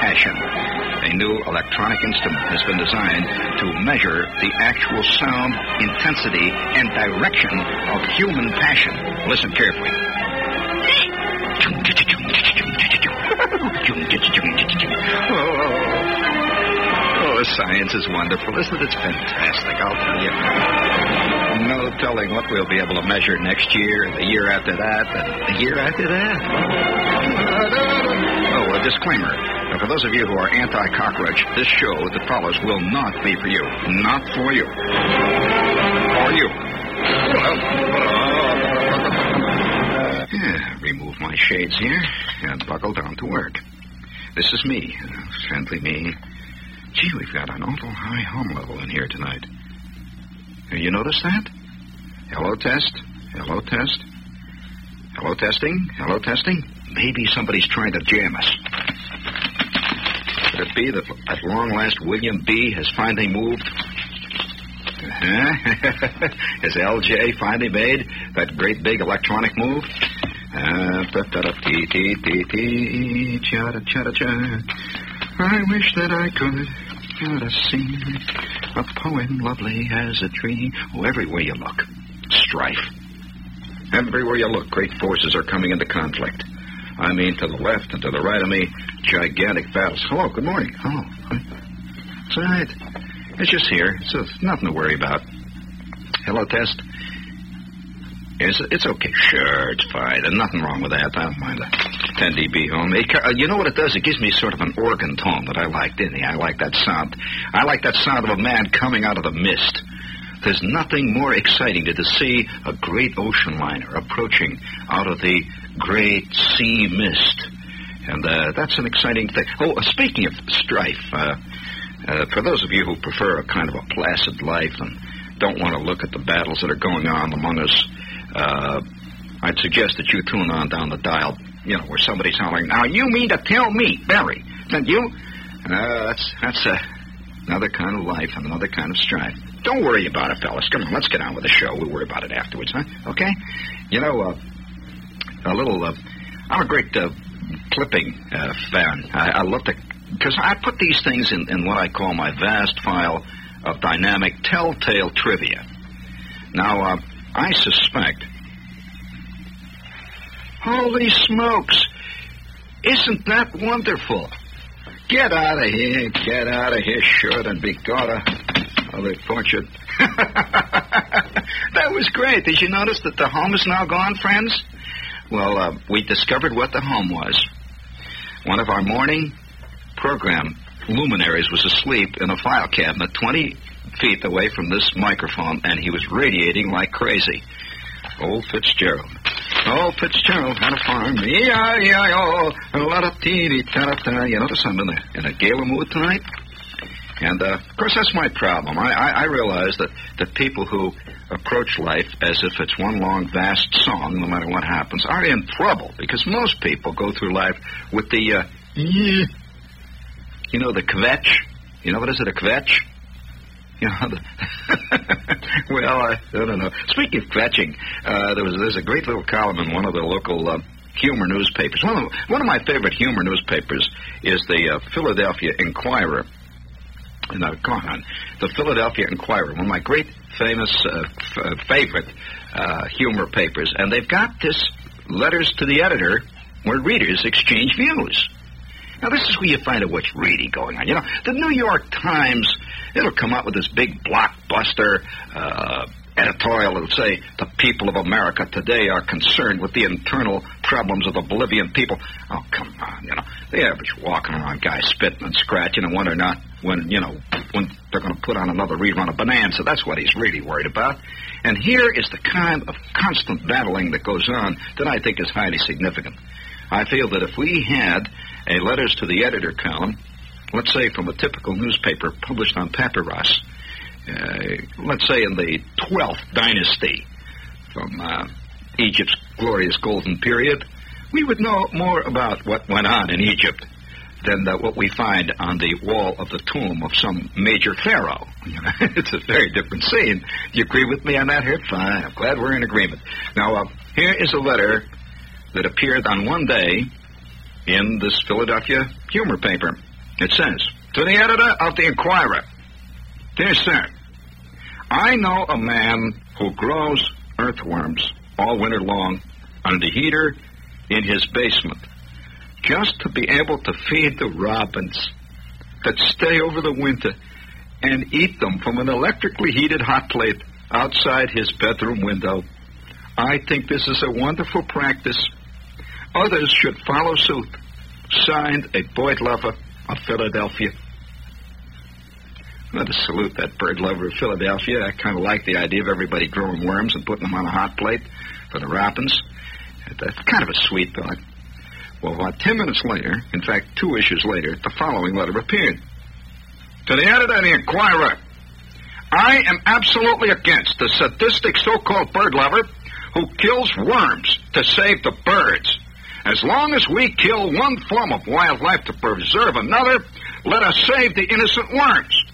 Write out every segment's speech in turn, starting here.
passion. A new electronic instrument has been designed to measure the actual sound, intensity, and direction of human passion. Listen carefully. Oh, oh, oh, science is wonderful, isn't it? It's fantastic, I'll tell you. No telling what we'll be able to measure next year, the year after that, and the year after that. Disclaimer. Now, for those of you who are anti-cockroach, this show that follows will not be for you. Not for you. For you. Yeah, remove my shades here and buckle down to work. This is me, uh, friendly me. Gee, we've got an awful high hum level in here tonight. Uh, You notice that? Hello, test. Hello, test. Hello, testing. Hello, testing. Maybe somebody's trying to jam us. It be that at long last William B. has finally moved? Uh-huh. has LJ finally made that great big electronic move? I wish that I could have seen a poem lovely as a tree. Oh, everywhere you look, strife. Everywhere you look, great forces are coming into conflict. I mean, to the left and to the right of me, gigantic battles. Hello, good morning. Oh, it's all right. It's just here. It's uh, nothing to worry about. Hello, test. Is it? It's okay. Sure, it's fine. There's nothing wrong with that. I don't mind a 10 dB home. It, uh, you know what it does? It gives me sort of an organ tone that I like, didn't he? I like that sound. I like that sound of a man coming out of the mist. There's nothing more exciting than to see a great ocean liner approaching out of the great sea mist. And uh, that's an exciting thing. Oh, uh, speaking of strife, uh, uh, for those of you who prefer a kind of a placid life and don't want to look at the battles that are going on among us, uh, I'd suggest that you tune on down the dial, you know, where somebody's hollering, Now, you mean to tell me, Barry, that you. Uh, that's that's another kind of life and another kind of strife. Don't worry about it, fellas. Come on, let's get on with the show. We'll worry about it afterwards, huh? Okay? You know, uh, a little. Uh, I'm a great uh, clipping uh, fan. I, I love to. Because I put these things in, in what I call my vast file of dynamic telltale trivia. Now, uh, I suspect. Holy smokes! Isn't that wonderful? Get out of here, get out of here, sure, and be gone. Holy fortune. that was great. Did you notice that the home is now gone, friends? Well, uh, we discovered what the home was. One of our morning program luminaries was asleep in a file cabinet 20 feet away from this microphone, and he was radiating like crazy. Old Fitzgerald. Old Fitzgerald had a farm. E-I-E-I-O. A lot of teeny ta ta You notice I'm in a, in a gala mood tonight? And, uh, of course, that's my problem. I, I, I realize that, that people who approach life as if it's one long, vast song, no matter what happens, are in trouble because most people go through life with the, uh, you know, the kvetch. You know what is it, a kvetch? You know, the well, I, I don't know. Speaking of kvetching, uh, there was there's a great little column in one of the local uh, humor newspapers. One of one of my favorite humor newspapers is the uh, Philadelphia Inquirer. No, go on. The Philadelphia Inquirer, one of my great famous uh, f- uh, favorite uh, humor papers, and they've got this letters to the editor where readers exchange views. Now, this is where you find out what's really going on. You know, the New York Times, it'll come out with this big blockbuster uh, editorial that'll say the people of America today are concerned with the internal problems of the Bolivian people. Oh, come on, you know, the average walking around guy spitting and scratching and wondering not when, you know, when they're going to put on another rerun of Bonanza. That's what he's really worried about. And here is the kind of constant battling that goes on that I think is highly significant. I feel that if we had a letters to the editor column, let's say from a typical newspaper published on papyrus, uh, let's say in the 12th dynasty from uh, Egypt's glorious golden period, we would know more about what went on in Egypt than uh, what we find on the wall of the tomb of some major pharaoh. it's a very different scene. Do you agree with me on that here? Fine. I'm glad we're in agreement. Now, uh, here is a letter that appeared on one day in this Philadelphia humor paper. It says, To the editor of the Inquirer, Dear Sir, I know a man who grows earthworms all winter long under the heater in his basement just to be able to feed the robins that stay over the winter and eat them from an electrically heated hot plate outside his bedroom window. I think this is a wonderful practice. Others should follow suit. Signed, a bird lover of Philadelphia. I want to salute that bird lover of Philadelphia. I kind of like the idea of everybody growing worms and putting them on a hot plate for the robins. That's kind of a sweet thought. Well, about ten minutes later, in fact, two issues later, the following letter appeared. To the editor of the Inquirer, I am absolutely against the sadistic so-called bird lover who kills worms to save the birds. As long as we kill one form of wildlife to preserve another, let us save the innocent worms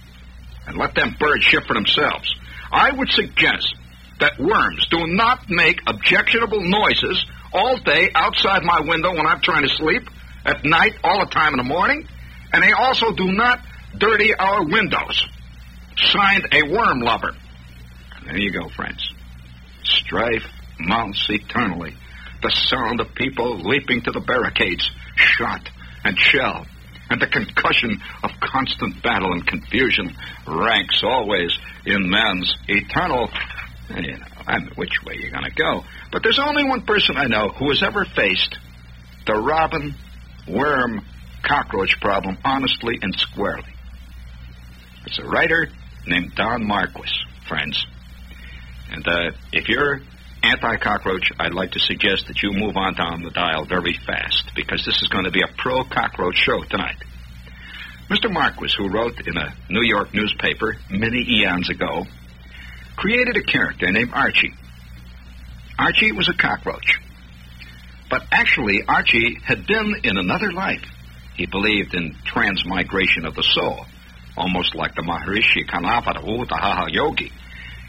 and let them birds shift for themselves. I would suggest that worms do not make objectionable noises all day outside my window when I'm trying to sleep, at night, all the time in the morning, and they also do not dirty our windows. Signed a worm lover. There you go, friends. Strife mounts eternally. The sound of people leaping to the barricades, shot and shell, and the concussion of constant battle and confusion ranks always in man's eternal. You know, Which way you're going to go. But there's only one person I know who has ever faced the robin, worm, cockroach problem honestly and squarely. It's a writer named Don Marquis, friends. And uh, if you're anti-cockroach, I'd like to suggest that you move on down the dial very fast because this is going to be a pro-cockroach show tonight. Mr. Marquis, who wrote in a New York newspaper many eons ago, created a character named Archie. Archie was a cockroach. But actually, Archie had been in another life. He believed in transmigration of the soul, almost like the Maharishi Kanapadahu, the Haha Yogi.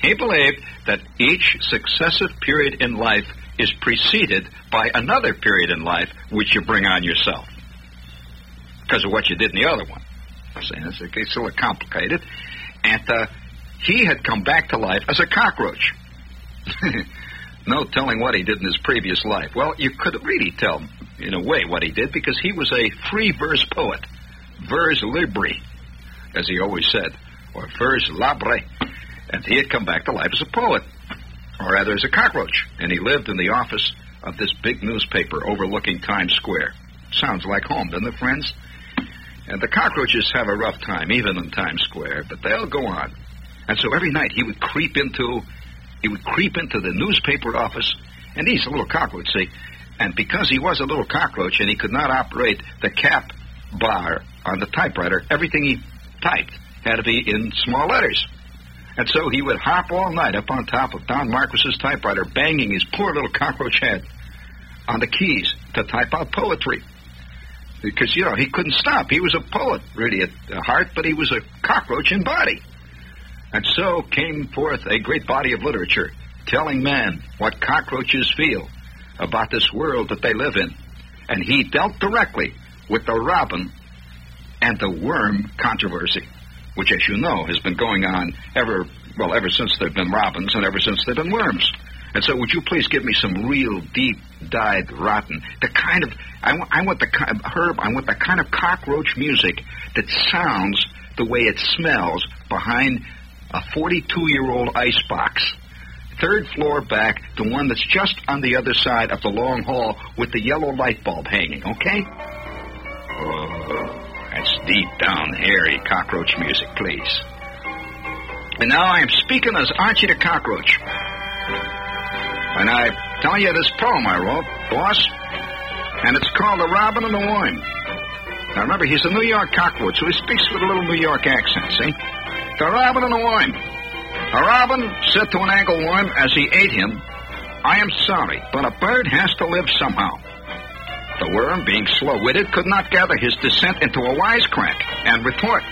He believed that each successive period in life is preceded by another period in life which you bring on yourself because of what you did in the other one. I'm saying it's, it's a little complicated. And uh, he had come back to life as a cockroach. no telling what he did in his previous life. Well, you could really tell, in a way, what he did because he was a free verse poet. Vers libre, as he always said, or vers labre. And he had come back to life as a poet, or rather as a cockroach. And he lived in the office of this big newspaper overlooking Times Square. Sounds like home, doesn't it, friends? And the cockroaches have a rough time, even in Times Square, but they'll go on. And so every night he would creep into he would creep into the newspaper office, and he's a little cockroach, see. And because he was a little cockroach and he could not operate the cap bar on the typewriter, everything he typed had to be in small letters. And so he would hop all night up on top of Don Marquis's typewriter, banging his poor little cockroach head on the keys to type out poetry. Because, you know, he couldn't stop. He was a poet, really, at heart, but he was a cockroach in body. And so came forth a great body of literature telling man what cockroaches feel about this world that they live in. And he dealt directly with the robin and the worm controversy, which, as you know, has been going on ever, well, ever since there have been robins and ever since there have been worms. And so, would you please give me some real deep dyed rotten, the kind of I want, I want the kind herb, I want the kind of cockroach music that sounds the way it smells behind a 42-year-old icebox. Third floor back, the one that's just on the other side of the long hall with the yellow light bulb hanging. Okay? Oh, that's deep down, hairy cockroach music, please. And now I am speaking as Archie the Cockroach. And I'm telling you this poem I wrote, boss, and it's called The Robin and the Worm. Now remember, he's a New York cockroach, so he speaks with a little New York accent, see? The Robin and the Worm. A robin said to an angleworm as he ate him, I am sorry, but a bird has to live somehow. The worm, being slow-witted, could not gather his descent into a wisecrack and retort.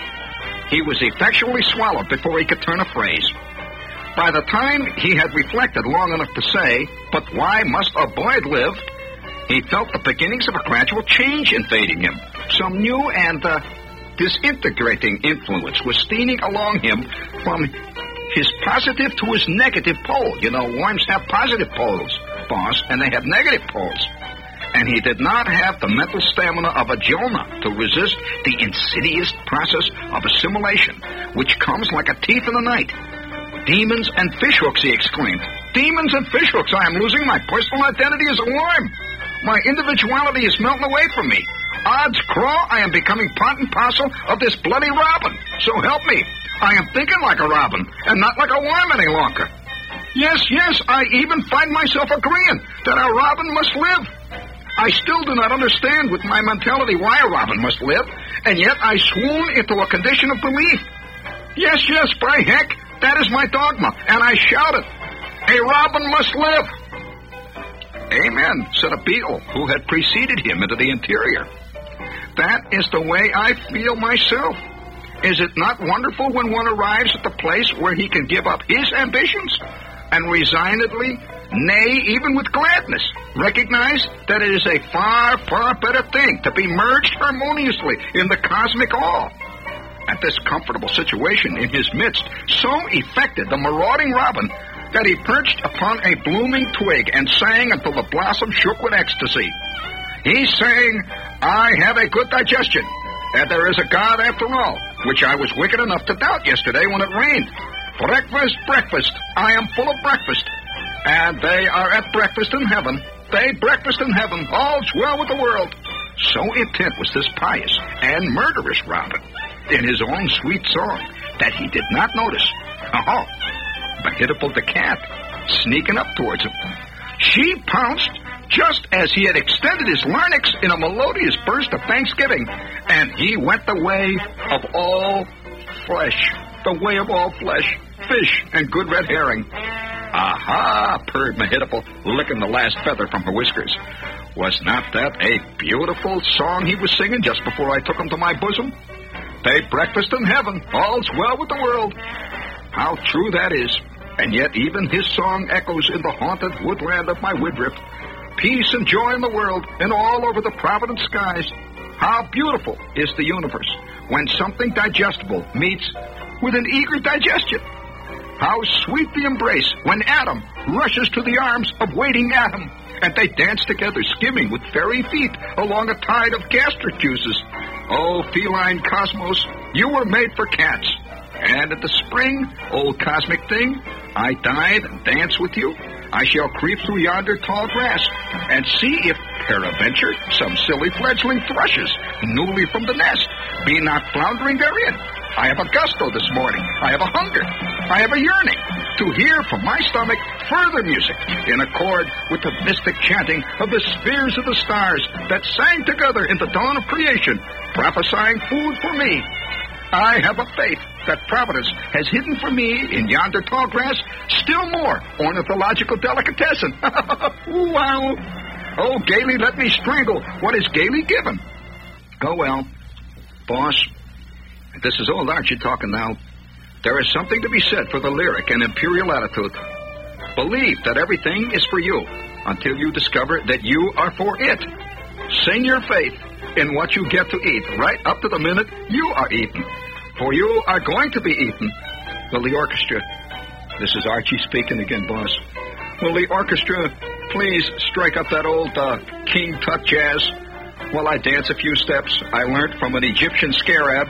He was effectually swallowed before he could turn a phrase. By the time he had reflected long enough to say, But why must a boy live? he felt the beginnings of a gradual change invading him. Some new and uh, disintegrating influence was steaming along him from his positive to his negative pole. You know, worms have positive poles, boss, and they have negative poles. And he did not have the mental stamina of a Jonah to resist the insidious process of assimilation, which comes like a thief in the night. Demons and fishhooks, he exclaimed. Demons and fishhooks! I am losing my personal identity as a worm. My individuality is melting away from me. Odds craw, I am becoming part and parcel of this bloody robin. So help me. I am thinking like a robin and not like a worm any longer. Yes, yes, I even find myself agreeing that a robin must live. I still do not understand with my mentality why a robin must live, and yet I swoon into a condition of belief. Yes, yes, by heck, that is my dogma, and I shout it. A robin must live. Amen, said a beetle who had preceded him into the interior. That is the way I feel myself. Is it not wonderful when one arrives at the place where he can give up his ambitions and resignedly, nay, even with gladness, recognize that it is a far, far better thing to be merged harmoniously in the cosmic all? At this comfortable situation in his midst, so effected the marauding robin that he perched upon a blooming twig and sang until the blossom shook with ecstasy. He sang, I have a good digestion, and there is a God after all, which I was wicked enough to doubt yesterday when it rained. Breakfast, breakfast, I am full of breakfast. And they are at breakfast in heaven. They breakfast in heaven, all's well with the world. So intent was this pious and murderous robin in his own sweet song that he did not notice. Oh, Mehitabel the cat sneaking up towards him. She pounced just as he had extended his larynx in a melodious burst of thanksgiving, and he went the way of all flesh, the way of all flesh, fish and good red herring. Aha, purred Mehitabel, licking the last feather from her whiskers. Was not that a beautiful song he was singing just before I took him to my bosom? They breakfast in heaven, all's well with the world. How true that is. And yet even his song echoes in the haunted woodland of my Widriff. Peace and joy in the world and all over the provident skies. How beautiful is the universe when something digestible meets with an eager digestion. How sweet the embrace when atom rushes to the arms of waiting atom, and they dance together, skimming with fairy feet along a tide of gastric juices. Oh, feline cosmos, you were made for cats. And at the spring, old cosmic thing, I dive and dance with you. I shall creep through yonder tall grass and see if, peradventure, some silly fledgling thrushes, newly from the nest, be not floundering therein. I have a gusto this morning. I have a hunger. I have a yearning to hear from my stomach further music in accord with the mystic chanting of the spheres of the stars that sang together in the dawn of creation, prophesying food for me. I have a faith that Providence has hidden for me in yonder tall grass still more ornithological delicatessen. wow. Oh, gaily let me strangle what is gaily given. Oh, well, boss, this is old Archie talking now. There is something to be said for the lyric and imperial attitude. Believe that everything is for you until you discover that you are for it. Sing your faith in what you get to eat right up to the minute you are eaten. For you are going to be eaten. Will the orchestra, this is Archie speaking again, boss. Will the orchestra please strike up that old uh, King Tut jazz while I dance a few steps I learned from an Egyptian scarab?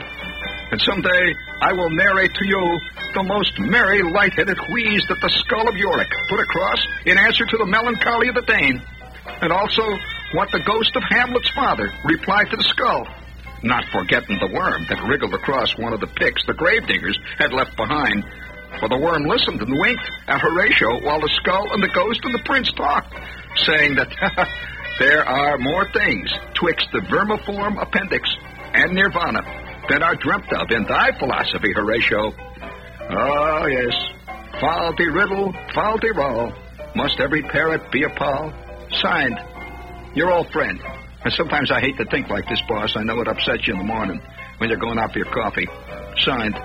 And someday I will narrate to you the most merry, light-headed wheeze that the skull of Yorick put across in answer to the melancholy of the Dane, and also what the ghost of Hamlet's father replied to the skull, not forgetting the worm that wriggled across one of the picks the gravediggers had left behind. For the worm listened and winked at Horatio while the skull and the ghost and the prince talked, saying that there are more things twixt the vermiform appendix and nirvana than are dreamt of in thy philosophy, Horatio. Oh, yes. Faulty riddle, faulty roll. Must every parrot be a Paul? Signed, your old friend, And sometimes I hate to think like this, boss. I know it upsets you in the morning when you're going out for your coffee. Signed,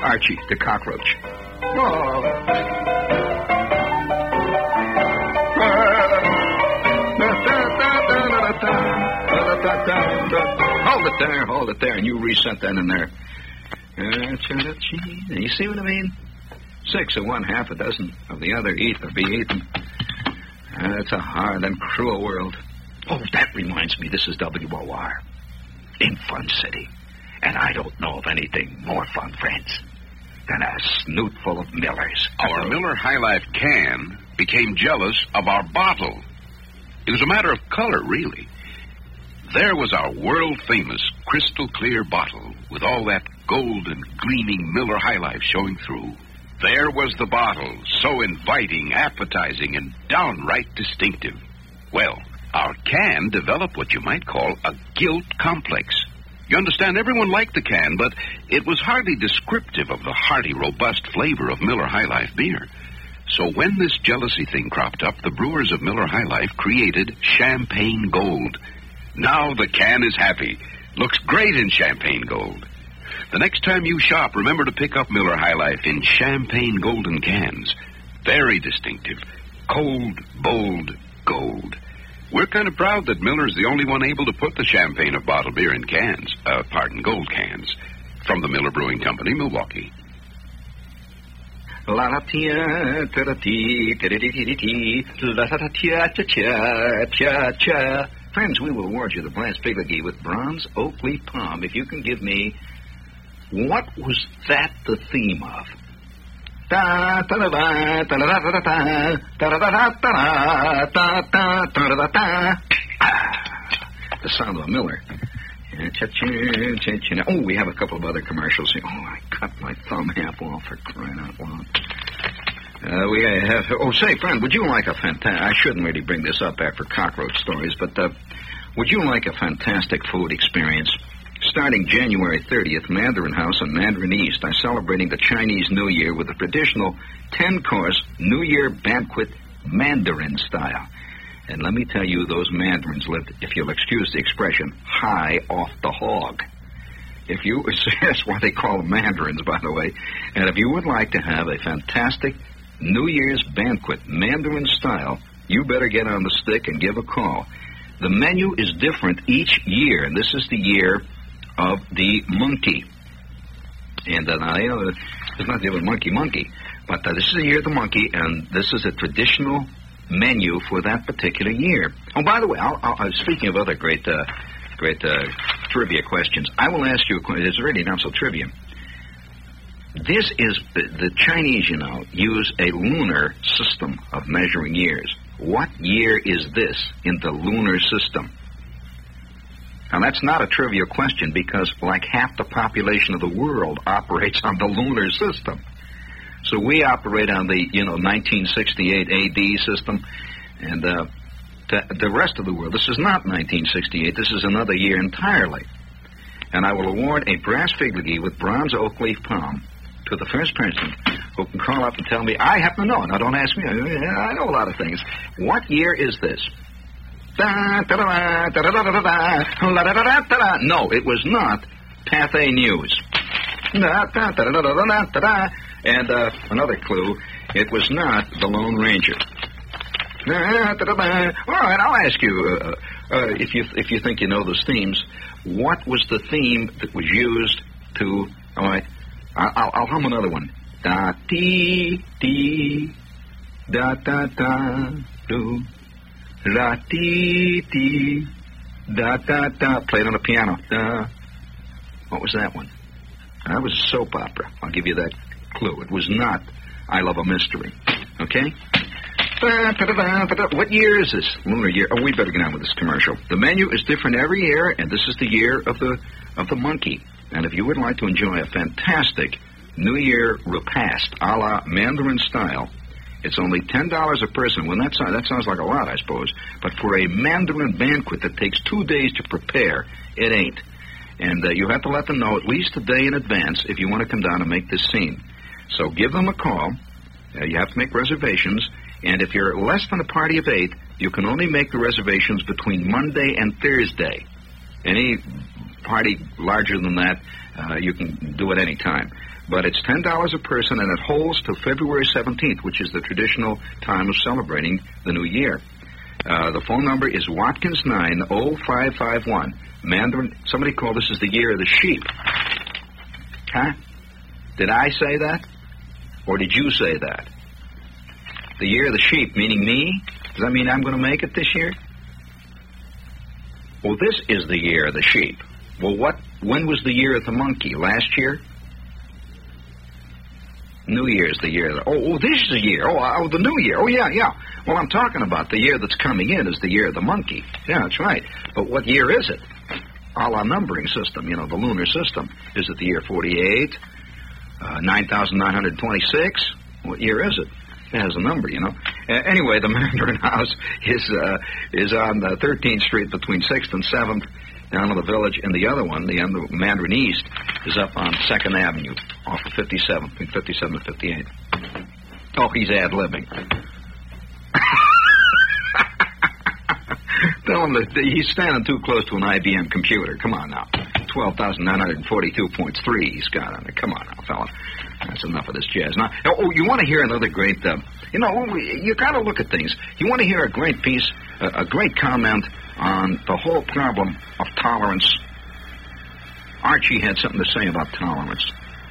Archie, the cockroach. Hold it there, hold it there, and you reset that in there. You see what I mean? Six of one, half a dozen of the other, eat or be eaten. That's a hard and cruel world. Oh, that reminds me, this is WOR in Fun City. And I don't know of anything more fun, friends, than a snoot full of Millers. Our Miller High Life can became jealous of our bottle. It was a matter of color, really. There was our world famous crystal clear bottle with all that gold and gleaming Miller High Life showing through. There was the bottle, so inviting, appetizing, and downright distinctive. Well, our can developed what you might call a guilt complex. You understand, everyone liked the can, but it was hardly descriptive of the hearty, robust flavor of Miller High Life beer. So when this jealousy thing cropped up, the brewers of Miller High Life created Champagne Gold. Now the can is happy. Looks great in Champagne Gold. The next time you shop, remember to pick up Miller High Life in Champagne Golden cans. Very distinctive. Cold, bold, gold. We're kind of proud that Miller's the only one able to put the champagne of bottled beer in cans. Uh, pardon, gold cans. From the Miller Brewing Company, Milwaukee. La tia ta ti ta ti ti la ta ta tia cha cha. Friends, we will award you the Blast Figurgy with bronze oak leaf palm if you can give me what was that the theme of? The sound of a Miller. Oh, we have a couple of other commercials. Oh, I cut my thumb half off for crying out loud. Uh, we have. Oh, say, friend, would you like a fantastic? I shouldn't really bring this up after cockroach stories, but uh, would you like a fantastic food experience? Starting January 30th, Mandarin House on Mandarin East are celebrating the Chinese New Year with a traditional 10 course New Year banquet Mandarin style. And let me tell you, those mandarins lived, if you'll excuse the expression, high off the hog. If you, that's why they call them mandarins, by the way. And if you would like to have a fantastic New Year's banquet, Mandarin style, you better get on the stick and give a call. The menu is different each year, and this is the year of the monkey. And uh, now, you know, it's not the other monkey monkey, but uh, this is the year of the monkey, and this is a traditional menu for that particular year. Oh, by the way, I'll, I'll, speaking of other great, uh, great uh, trivia questions, I will ask you a question. It's really not so trivia. This is the Chinese, you know, use a lunar system of measuring years. What year is this in the lunar system? Now, that's not a trivial question because, like half the population of the world operates on the lunar system. So we operate on the, you know, 1968 AD system, and uh, the, rest of the world. This is not 1968. This is another year entirely. And I will award a brass figurgy with bronze oak leaf palm to the first person who can call up and tell me, I happen to know. Now, don't ask me. I know a lot of things. What year is this? No, it was not Pathé News. And uh, another clue, it was not the Lone Ranger. All right, I'll ask you uh, uh, if you if you think you know those themes. What was the theme that was used to? All right, I'll, I'll hum another one. Da dee dee da da da do la dee dee da da da. Played on the piano. Da. What was that one? That was a soap opera. I'll give you that clue. It was not I Love a Mystery. Okay? What year is this? Lunar year. Oh, we better get on with this commercial. The menu is different every year, and this is the year of the of the monkey. And if you would like to enjoy a fantastic New Year repast a la Mandarin style, it's only ten dollars a person. Well, that sounds that sounds like a lot, I suppose. But for a Mandarin banquet that takes two days to prepare, it ain't. And uh, you have to let them know at least a day in advance if you want to come down and make this scene. So give them a call. Uh, you have to make reservations. And if you're less than a party of eight, You can only make the reservations between Monday and Thursday. Any party larger than that, uh, you can do it any time. But it's ten dollars a person, and it holds till February seventeenth, which is the traditional time of celebrating the new year. Uh, the phone number is Watkins nine oh five five one. Mandarin. Somebody called this is the year of the sheep. Huh? Did I say that, or did you say that? The year of the sheep, meaning me. Does that mean I'm going to make it this year? Well, this is the year of the sheep. Well, what? When was the year of the monkey? Last year? New Year's the year. Oh, oh, this is the year. Oh, oh, the New Year. Oh, yeah, yeah. Well, I'm talking about the year that's coming in is the year of the monkey. Yeah, that's right. But what year is it? A la numbering system, you know, the lunar system. Is it the year 48? Uh, 9,926? What year is it? It has a number, you know. Uh, anyway, the Mandarin House is uh, is on the 13th Street between 6th and 7th down to the village, and the other one, the end of Mandarin East, is up on Second Avenue, off of 57, between 57 and 58. Oh, he's ad libbing. Tell him that he's standing too close to an IBM computer. Come on now. 12,942.3 he's got on it. Come on now, fella. That's enough of this jazz. Now, oh, you want to hear another great, uh, you know, you got to look at things. You want to hear a great piece, a, a great comment on the whole problem of tolerance. Archie had something to say about tolerance.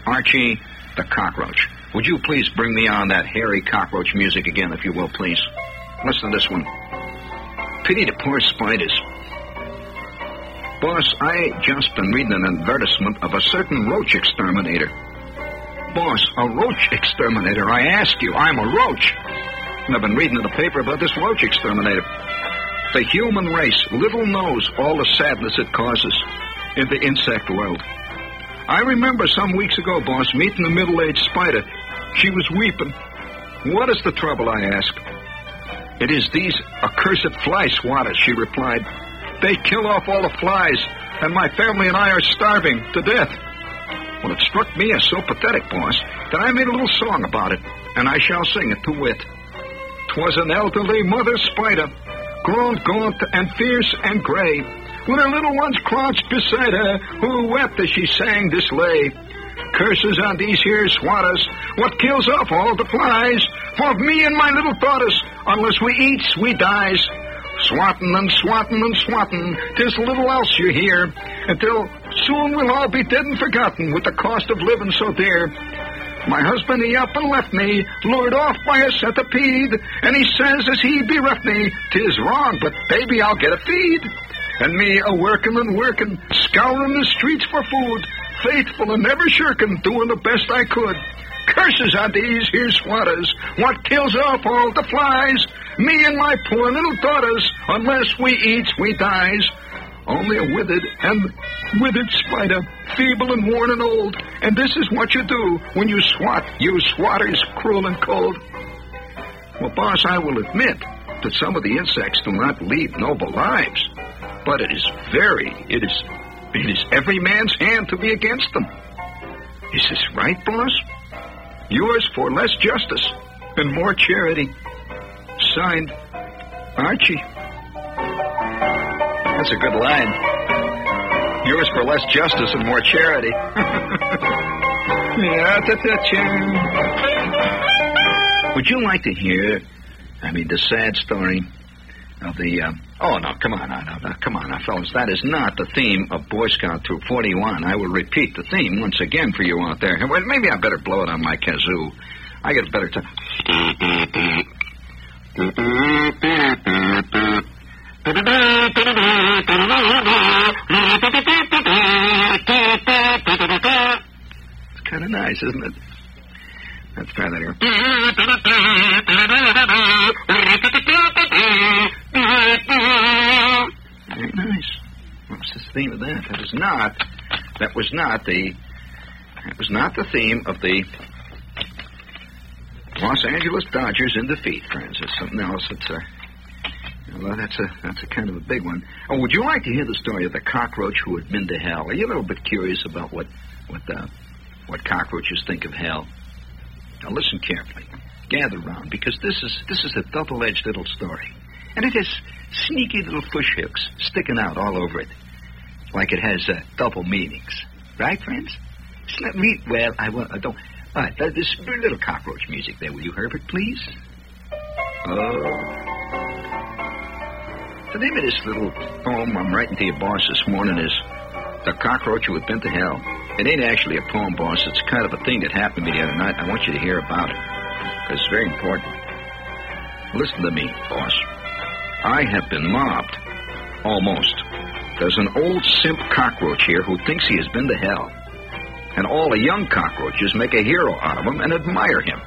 Archie, the cockroach. Would you please bring me on that hairy cockroach music again, if you will, please? Listen to this one. Pity the poor spiders. Boss, I just been reading an advertisement of a certain roach exterminator. Boss, a roach exterminator? I ask you, I'm a roach. And I've been reading in the paper about this roach exterminator. The human race little knows all the sadness it causes in the insect world. I remember some weeks ago, boss, meeting a middle-aged spider. She was weeping. What is the trouble, I asked. It is these accursed fly swatters, she replied. They kill off all the flies, and my family and I are starving to death. Well, it struck me as so pathetic, boss, that I made a little song about it, and I shall sing it to wit. 'Twas an elderly mother spider grown gaunt and fierce and gray, with her little ones crouched beside her, who wept as she sang this lay. Curses on these here swatters, what kills off all the flies, for me and my little daughters, unless we eats, we dies. Swatting and swatting and swatting, tis little else you hear, until soon we'll all be dead and forgotten with the cost of living so dear. My husband, he up and left me, lured off by a centipede, and he says as he bereft me, tis wrong, but baby, I'll get a feed. And me a workin' and workin', scouring the streets for food, faithful and never shirkin', doing the best I could. Curses on these here swatters, what kills off all the flies? Me and my poor little daughters, unless we eats, we dies. Only a withered and withered spider, feeble and worn and old. And this is what you do when you swat, you swatters, cruel and cold. Well, boss, I will admit that some of the insects do not lead noble lives. But it is very, it is, it is every man's hand to be against them. Is this right, boss? Yours for less justice and more charity. Signed, Archie. That's a good line. Yours for less justice and more charity. Yeah, would you like to hear, I mean, the sad story of the. Uh, oh, no, come on, no, no, come on, now, fellas. That is not the theme of Boy Scout Troop 41. I will repeat the theme once again for you out there. Well, maybe I better blow it on my kazoo. I get a better time. It's kind of nice, isn't it? Let's try that here. Very nice. What's the theme of that? That is not. That was not the. That was not the theme of the Los Angeles Dodgers in defeat, friends. It's something else. It's a. Uh, Well, that's a that's a kind of a big one. Oh, would you like to hear the story of the cockroach who had been to hell? Are you a little bit curious about what what uh, what cockroaches think of hell? Now listen carefully. Gather round because this is this is a double-edged little story. And it has sneaky little fish hooks sticking out all over it, like it has uh, double meanings. Right, friends? Not me. Well, I, will I don't. All right, uh, this little cockroach music there, will you, Herbert, please? Oh. The name of this little poem I'm writing to your boss this morning is The Cockroach Who Had Been to Hell. It ain't actually a poem, boss. It's kind of a thing that happened to me the other night. I want you to hear about it, because it's very important. Listen to me, boss. I have been mobbed. Almost. There's an old simp cockroach here who thinks he has been to hell. And all the young cockroaches make a hero out of him and admire him.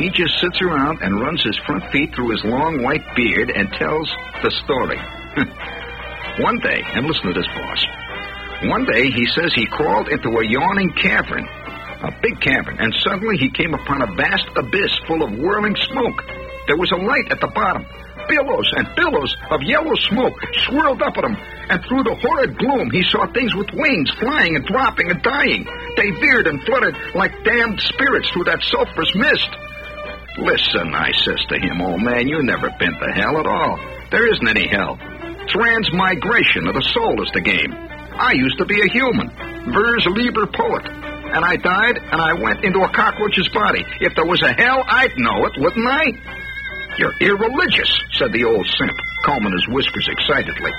He just sits around and runs his front feet through his long white beard and tells the story. One day, and listen to this, boss. One day he says he crawled into a yawning cavern, a big cavern, and suddenly he came upon a vast abyss full of whirling smoke. There was a light at the bottom. Billows and billows of yellow smoke swirled up at him, and through the horrid gloom he saw things with wings flying and dropping and dying. They veered and fluttered like damned spirits through that sulphurous mist. Listen, I says to him, old man, you never been to hell at all. There isn't any hell. Transmigration of the soul is the game. I used to be a human, vers liber poet, and I died and I went into a cockroach's body. If there was a hell, I'd know it, wouldn't I? You're irreligious, said the old simp, combing his whiskers excitedly.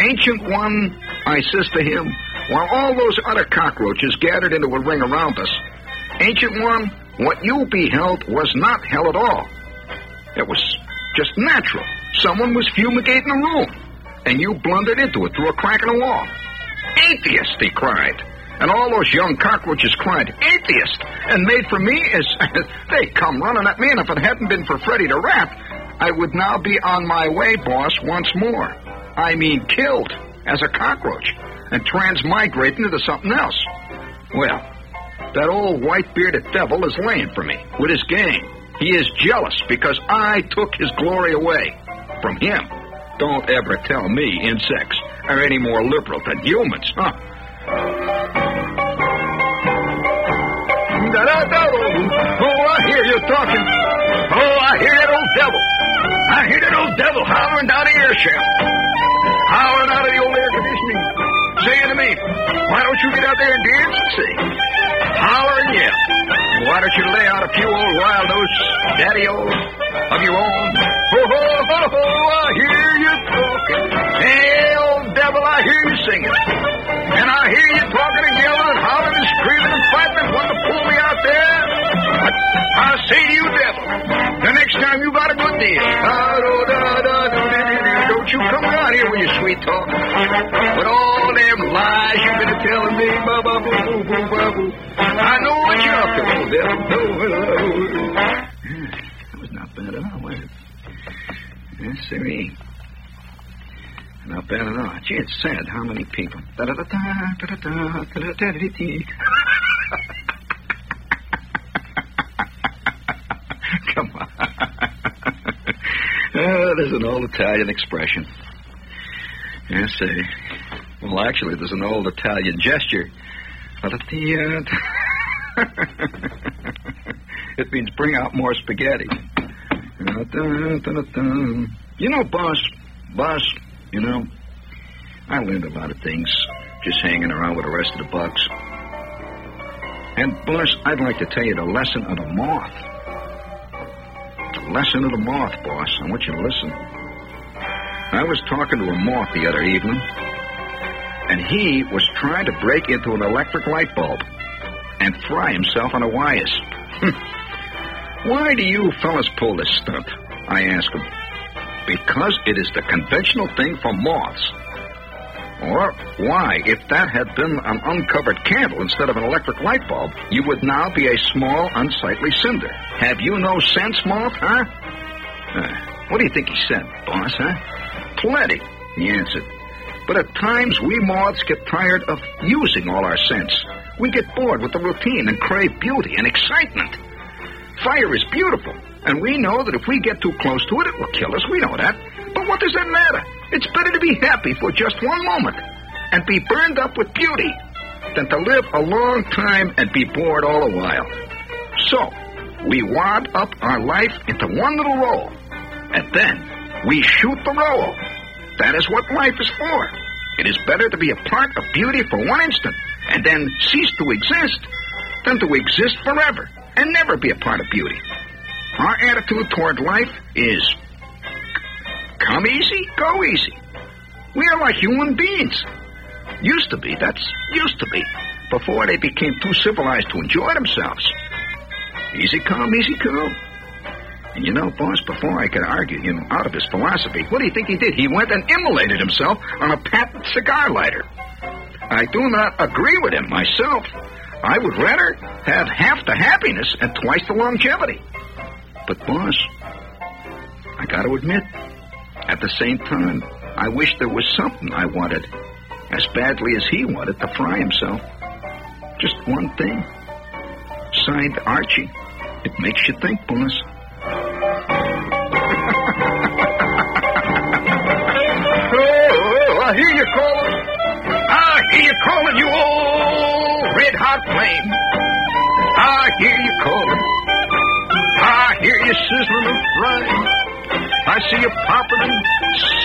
Ancient one, I says to him, while all those other cockroaches gathered into a ring around us. Ancient one, what you beheld was not hell at all. It was just natural. Someone was fumigating a room, and you blundered into it through a crack in the wall. Atheist, he cried. And all those young cockroaches cried, atheist, and made for me as they come running at me, and if it hadn't been for Freddy the Rat, I would now be on my way, boss, once more. I mean killed as a cockroach and transmigrating into something else. Well, that old white-bearded devil is laying for me with his gang. He is jealous because I took his glory away from him. Don't ever tell me insects are any more liberal than humans, huh? Oh, I hear you talking. Oh, I hear that old devil. I hear that old devil hollering down the air shaft. Hollering out of the old air conditioning. Saying to me, why don't you get out there and dance and sing? Holler and yell. Why don't you lay out a few old wild notes, daddy old, of your own? Oh, ho, ho, ho, I hear you talking. Hey, old devil, I hear you singing. And I hear you talking and yelling and hollering and screaming and fighting and wanting to pull me out there. But I say to you, devil, the next time you got a good deal, don't you come around here with your sweet talk. With all them lies you've been telling me, ba ba boo boo boo ba boo. I know what you're up to, devil. That was not bad at all, was it? Yes, sirree. Not bad at all. Gee, it's sad how many people. Come on. oh, there's an old Italian expression. Yes, sir. Well, actually, there's an old Italian gesture. it means bring out more spaghetti. You know, boss, boss, you know, I learned a lot of things just hanging around with the rest of the bugs. And, boss, I'd like to tell you the lesson of the moth. Lesson of the moth, boss. I want you to listen. I was talking to a moth the other evening, and he was trying to break into an electric light bulb and fry himself on the wires. Hmm. Why do you fellas pull this stunt? I asked him. Because it is the conventional thing for moths. Or why, if that had been an uncovered candle instead of an electric light bulb, you would now be a small, unsightly cinder. Have you no sense, moth, huh? Uh, what do you think he said, boss, huh? Plenty, he answered. But at times we moths get tired of using all our sense. We get bored with the routine and crave beauty and excitement. Fire is beautiful, and we know that if we get too close to it, it will kill us. We know that. But what does that matter? It's better to be happy for just one moment and be burned up with beauty than to live a long time and be bored all the while. So, we wad up our life into one little roll, and then We shoot the roll. That is what life is for. It is better to be a part of beauty for one instant and then cease to exist than to exist forever and never be a part of beauty. Our attitude toward life is come easy, go easy. We are like human beings. Used to be, that's used to be, before they became too civilized to enjoy themselves. Easy come, easy go. And you know, boss, before I could argue him out of his philosophy, what do you think he did? He went and immolated himself on a patent cigar lighter. I do not agree with him myself. I would rather have half the happiness and twice the longevity. But, boss, I got to admit, at the same time, I wish there was something I wanted as badly as he wanted to fry himself. Just one thing. Signed Archie. It makes you think, boss. oh, I hear you calling. I hear you calling, you old red hot flame. I hear you calling. I hear you sizzling and frying. I see you popping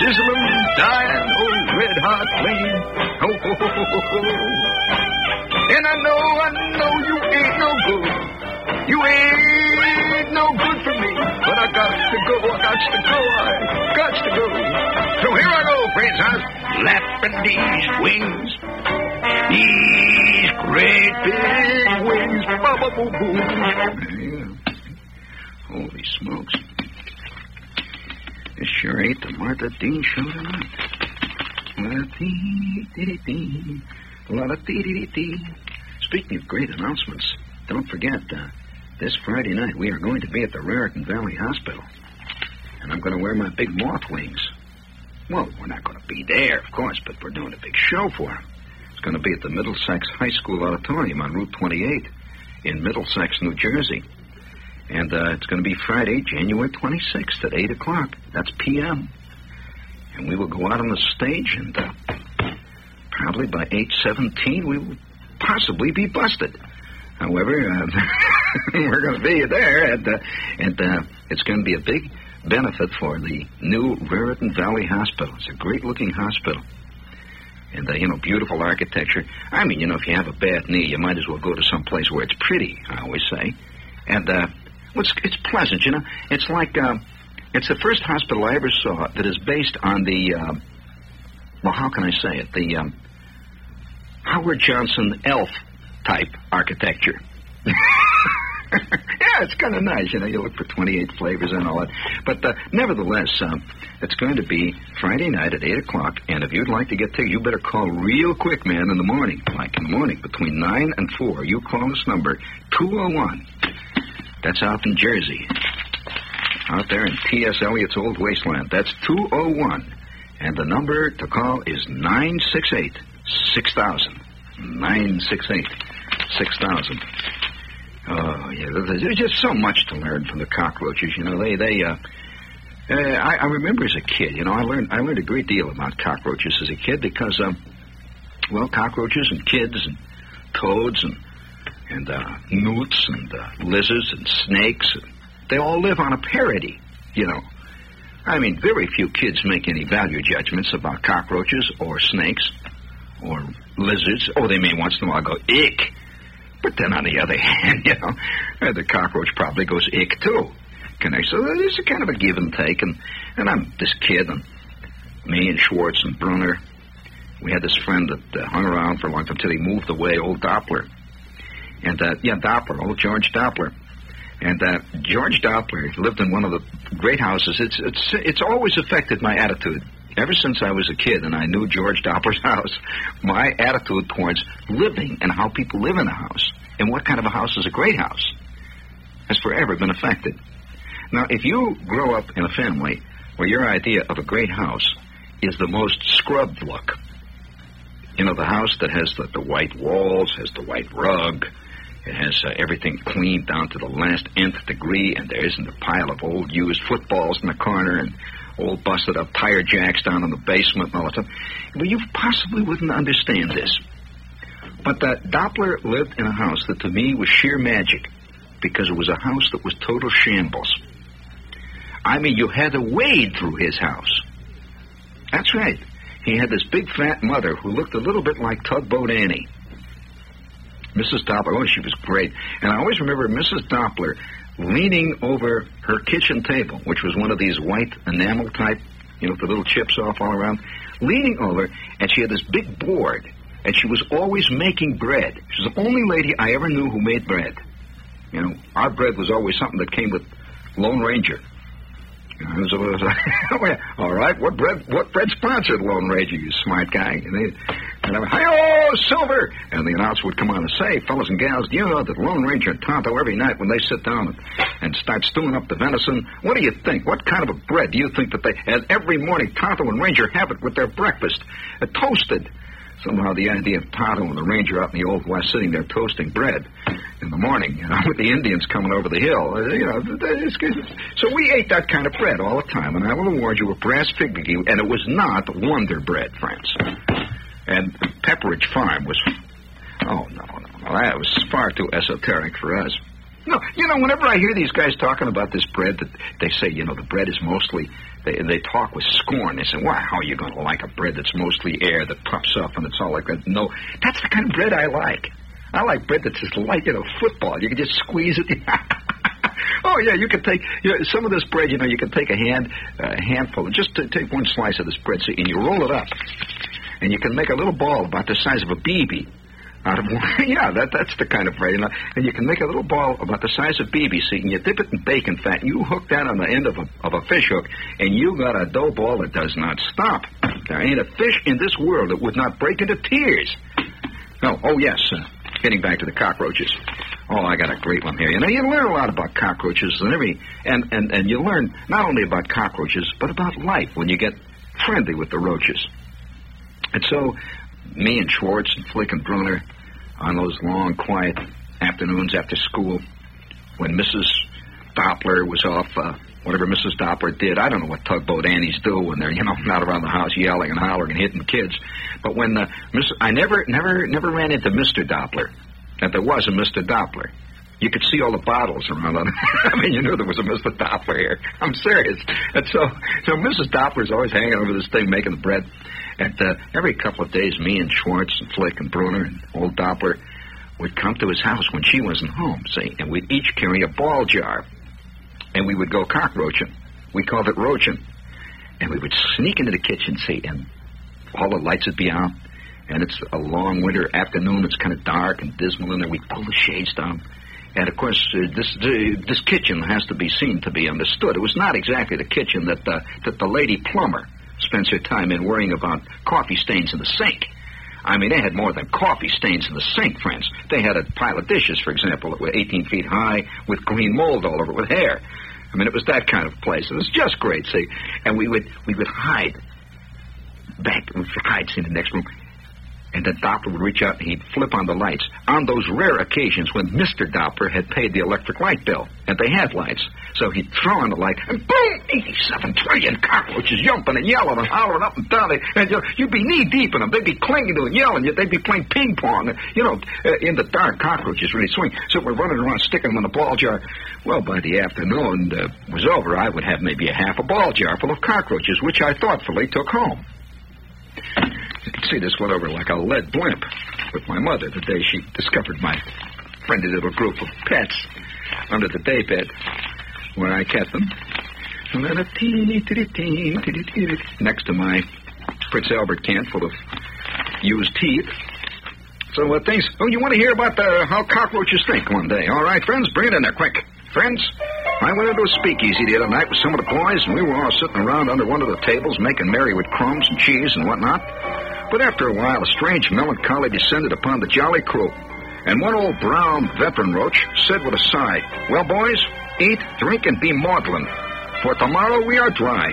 sizzling dying, oh red hot flame. Oh, ho, ho, ho, ho. And I know, I know you ain't no good. You ain't no good for me. But I got to go, I got to go, I got to go. So here I go, friends. I'm flapping these wings. These great big wings. Ba. Yeah. Holy smokes. This sure ain't the Martha Deane show tonight. La-dee-dee-dee-dee. La-dee-dee-dee-dee. Speaking of great announcements, don't forget, uh, this Friday night we are going to be at the Raritan Valley Hospital. And I'm going to wear my big moth wings. Well, we're not going to be there, of course, but we're doing a big show for them. It's going to be at the Middlesex High School Auditorium on Route 28 in Middlesex, New Jersey. And uh, it's going to be Friday, January 26th at 8 o'clock. That's p.m. And we will go out on the stage, and uh, probably by 8.17 we will possibly be busted. However, uh, we're going to be there, and, uh, and uh, it's going to be a big benefit for the new Raritan Valley Hospital. It's a great-looking hospital. And, uh, you know, beautiful architecture. I mean, you know, if you have a bad knee, you might as well go to some place where it's pretty, I always say. And, uh, it's, it's pleasant, you know. It's like, uh, it's the first hospital I ever saw that is based on the, uh, well, how can I say it? The um, Howard Johnson elf type architecture. yeah, it's kind of nice. You know, you look for 28 flavors and all that. But uh, nevertheless, um, it's going to be Friday night at 8 o'clock. And if you'd like to get tickets, you better call real quick, man, in the morning. Like in the morning, between 9 and 4. You call this number, 201. That's out in Jersey. Out there in T.S. Eliot's Old Wasteland. That's 201. And the number to call is 968 6000. 968 6000. Oh, yeah. There's just so much to learn from the cockroaches. You know, they, they, uh, uh, I, I remember as a kid, you know, I learned, I learned a great deal about cockroaches as a kid because, um, well, cockroaches and kids and toads and, and, uh, newts and, uh, lizards and snakes, they all live on a parity, you know. I mean, very few kids make any value judgments about cockroaches or snakes or lizards. Oh, they may once in a while go, ick. But then on the other hand, you know, uh, the cockroach probably goes ick too. Can I? So there's a kind of a give and take. And, and I'm this kid, and me and Schwartz and Bruner, we had this friend that uh, hung around for a long time until he moved away, old Doppler. And, uh, yeah, Doppler, old George Doppler. And uh, George Doppler lived in one of the great houses. It's, it's, it's always affected my attitude. Ever since I was a kid and I knew George Doppler's house, my attitude towards living and how people live in a house and what kind of a house is a great house has forever been affected. Now, if you grow up in a family where your idea of a great house is the most scrubbed look, you know, the house that has the, the white walls, has the white rug, it has uh, everything cleaned down to the last nth degree, and there isn't a pile of old used footballs in the corner and old busted up tire jacks down in the basement and all that stuff. Well, you possibly wouldn't understand this. But that Doppler lived in a house that to me was sheer magic because it was a house that was total shambles. I mean, you had to wade through his house. That's right. He had this big fat mother who looked a little bit like Tugboat Annie. Mrs. Doppler, oh, she was great. And I always remember Mrs. Doppler leaning over her kitchen table, which was one of these white enamel type, you know, with the little chips off all around, leaning over, and she had this big board, and she was always making bread. She was the only lady I ever knew who made bread. You know, our bread was always something that came with Lone Ranger. Oh, all right, what bread? What bread sponsored Lone Ranger? You smart guy. They, and I hi Silver! And the announcer would come on and say, fellas and gals, do you know that Lone Ranger and Tonto every night when they sit down and, and start stewing up the venison, what do you think? What kind of a bread do you think that they? And every morning, Tonto and Ranger have it with their breakfast, uh, toasted. Somehow the idea of Tonto and the Ranger out in the Old West sitting there toasting bread in the morning, you know, with the Indians coming over the hill. Uh, you know, so we ate that kind of bread all the time, and I will award you a brass fig and it was not Wonder Bread, friends. And Pepperidge Farm was, oh no, no, no, that was far too esoteric for us. No, you know, whenever I hear these guys talking about this bread, that they say, you know, the bread is mostly they, they talk with scorn. They say, "Why? how are you going to like a bread that's mostly air that puffs up and it's all like that?" No, that's the kind of bread I like. I like bread that's just light, you know, football. You can just squeeze it. oh yeah, you can take you know, some of this bread. You know, you can take a hand, a handful, and just to take one slice of this bread, see, and you roll it up, and you can make a little ball about the size of a BB out of yeah, that that's the kind of bread, you. And you can make a little ball about the size of BBC, and you dip it in bacon fat, and you hook that on the end of a of a fish hook, and you got a dough ball that does not stop. There ain't a fish in this world that would not break into tears. Oh, oh yes. Uh, getting back to the cockroaches. Oh, I got a great one here. You know, you learn a lot about cockroaches and every, and and and you learn not only about cockroaches but about life when you get friendly with the roaches. And so, me and Schwartz and Flick and Bruner on those long, quiet afternoons after school when Mrs. Doppler was off, uh, whatever Mrs. Doppler did. I don't know what tugboat Annies do when they're, you know, not around the house yelling and hollering and hitting kids. But when uh, Miss, I never, never, never ran into Mr. Doppler, that there was a Mr. Doppler. You could see all the bottles around. On, I mean, you knew there was a Mr. Doppler here. I'm serious. And so, so Mrs. Doppler's always hanging over this thing making the bread. And uh, every couple of days, me and Schwartz and Flick and Bruner and old Doppler would come to his house when she wasn't home, see, and we'd each carry a ball jar. And we would go cockroaching. We called it roaching. And we would sneak into the kitchen, see, and all the lights would be out. And it's a long winter afternoon. It's kind of dark and dismal in there. We'd pull the shades down. And of course, uh, this uh, this kitchen has to be seen to be understood. It was not exactly the kitchen that that the lady plumber spends her time in worrying about coffee stains in the sink. I mean, they had more than coffee stains in the sink, friends. They had a pile of dishes, for example, that were 18 feet high with green mold all over it with hair. I mean, it was that kind of place. It was just great, see. And we would we would hide back, we'd hide in the next room, and the Doppler would reach out and he'd flip on the lights. On those rare occasions when Mr. Doppler had paid the electric light bill, and they had lights. So he'd throw on the light, and boom, 87 trillion cockroaches jumping and yelling and hollering up and down. And you'd be knee deep in them. They'd be clinging to it, yelling. They'd be playing ping pong. You know, uh, in the dark, cockroaches really swing. So we're running around sticking them in a ball jar. Well, by the afternoon uh, was over, I would have maybe a half a ball jar full of cockroaches, which I thoughtfully took home. You can see this went over like a lead blimp with my mother the day she discovered my friendly little group of pets under the daybed where I kept them. Next to my Prince Albert can full of used teeth. So uh, things. Oh, you want to hear about the, how cockroaches think one day? All right, friends, bring it in there quick. Friends, I went into a speakeasy the other night with some of the boys, and we were all sitting around under one of the tables making merry with crumbs and cheese and whatnot. But after a while, a strange melancholy descended upon the jolly crew, and one old brown veteran roach said with a sigh, Well, boys, eat, drink, and be maudlin, for tomorrow we are dry.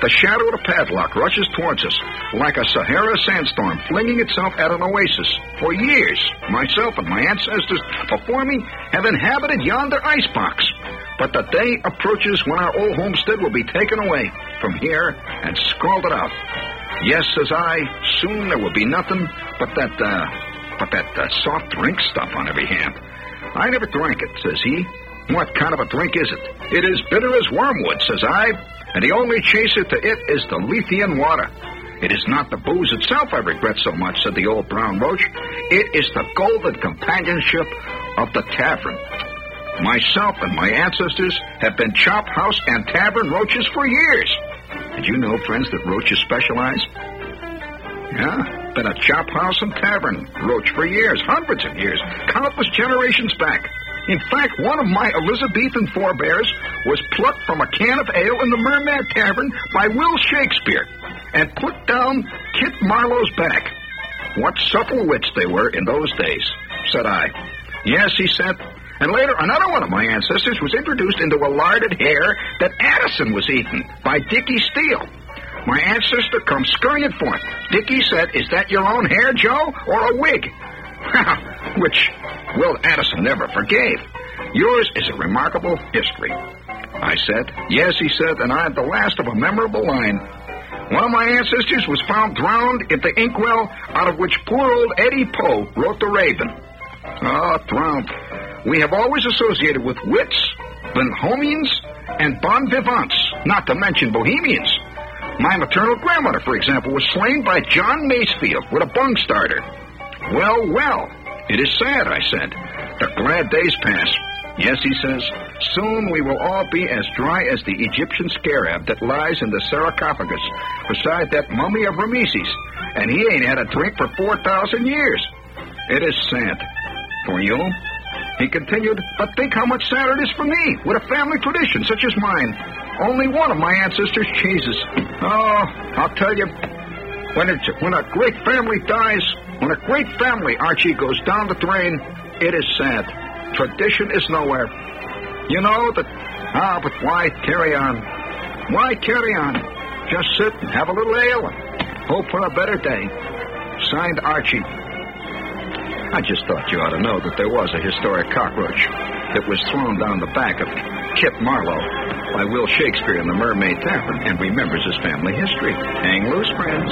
The shadow of the padlock rushes towards us like a Sahara sandstorm flinging itself at an oasis. For years, myself and my ancestors before me have inhabited yonder icebox. But the day approaches when our old homestead will be taken away from here and scalded out. Yes, says I, soon there will be nothing but that, uh, but that uh, soft drink stuff on every hand. I never drank it, says he, What kind of a drink is it? It is bitter as wormwood, says I, and the only chaser to it is the Lethean water. It is not the booze itself I regret so much, said the old brown roach. It is the golden companionship of the tavern. Myself and my ancestors have been chop house and tavern roaches for years. Did you know, friends, that roaches specialize? Yeah, been a chop house and tavern roach for years, hundreds of years, countless generations back. In fact, one of my Elizabethan forebears was plucked from a can of ale in the Mermaid Tavern by Will Shakespeare and put down Kit Marlowe's back. What supple wits they were in those days, said I. Yes, he said. And later, another one of my ancestors was introduced into a larded hare that Addison was eaten by Dickie Steele. My ancestor comes scurrying forth. Dickie said, Is that your own hair, Joe, or a wig? Which Will Addison never forgave. Yours is a remarkable history. I said, Yes, he said, and I am the last of a memorable line. One of my ancestors was found drowned in the inkwell out of which poor old Eddie Poe wrote The Raven. Ah, oh, drowned. We have always associated with wits, Bonhomians, and bon vivants, not to mention bohemians. My maternal grandmother, for example, was slain by John Masefield with a bung starter. Well, well, it is sad, I said. The glad days pass. Yes, he says, soon we will all be as dry as the Egyptian scarab that lies in the sarcophagus beside that mummy of Rameses, and he ain't had a drink for 4,000 years. It is sad. For you, he continued, but think how much sadder it is for me, with a family tradition such as mine. Only one of my ancestors cheeses. Oh, I'll tell you, when, it's, when a great family dies, when a great family, Archie, goes down the drain, it is sad. Tradition is nowhere. You know that. Ah, but why carry on? Why carry on? Just sit and have a little ale and hope for a better day. Signed, Archie. I just thought you ought to know that there was a historic cockroach that was thrown down the back of Kit Marlowe by Will Shakespeare in the Mermaid Tavern and remembers his family history. Hang loose, friends.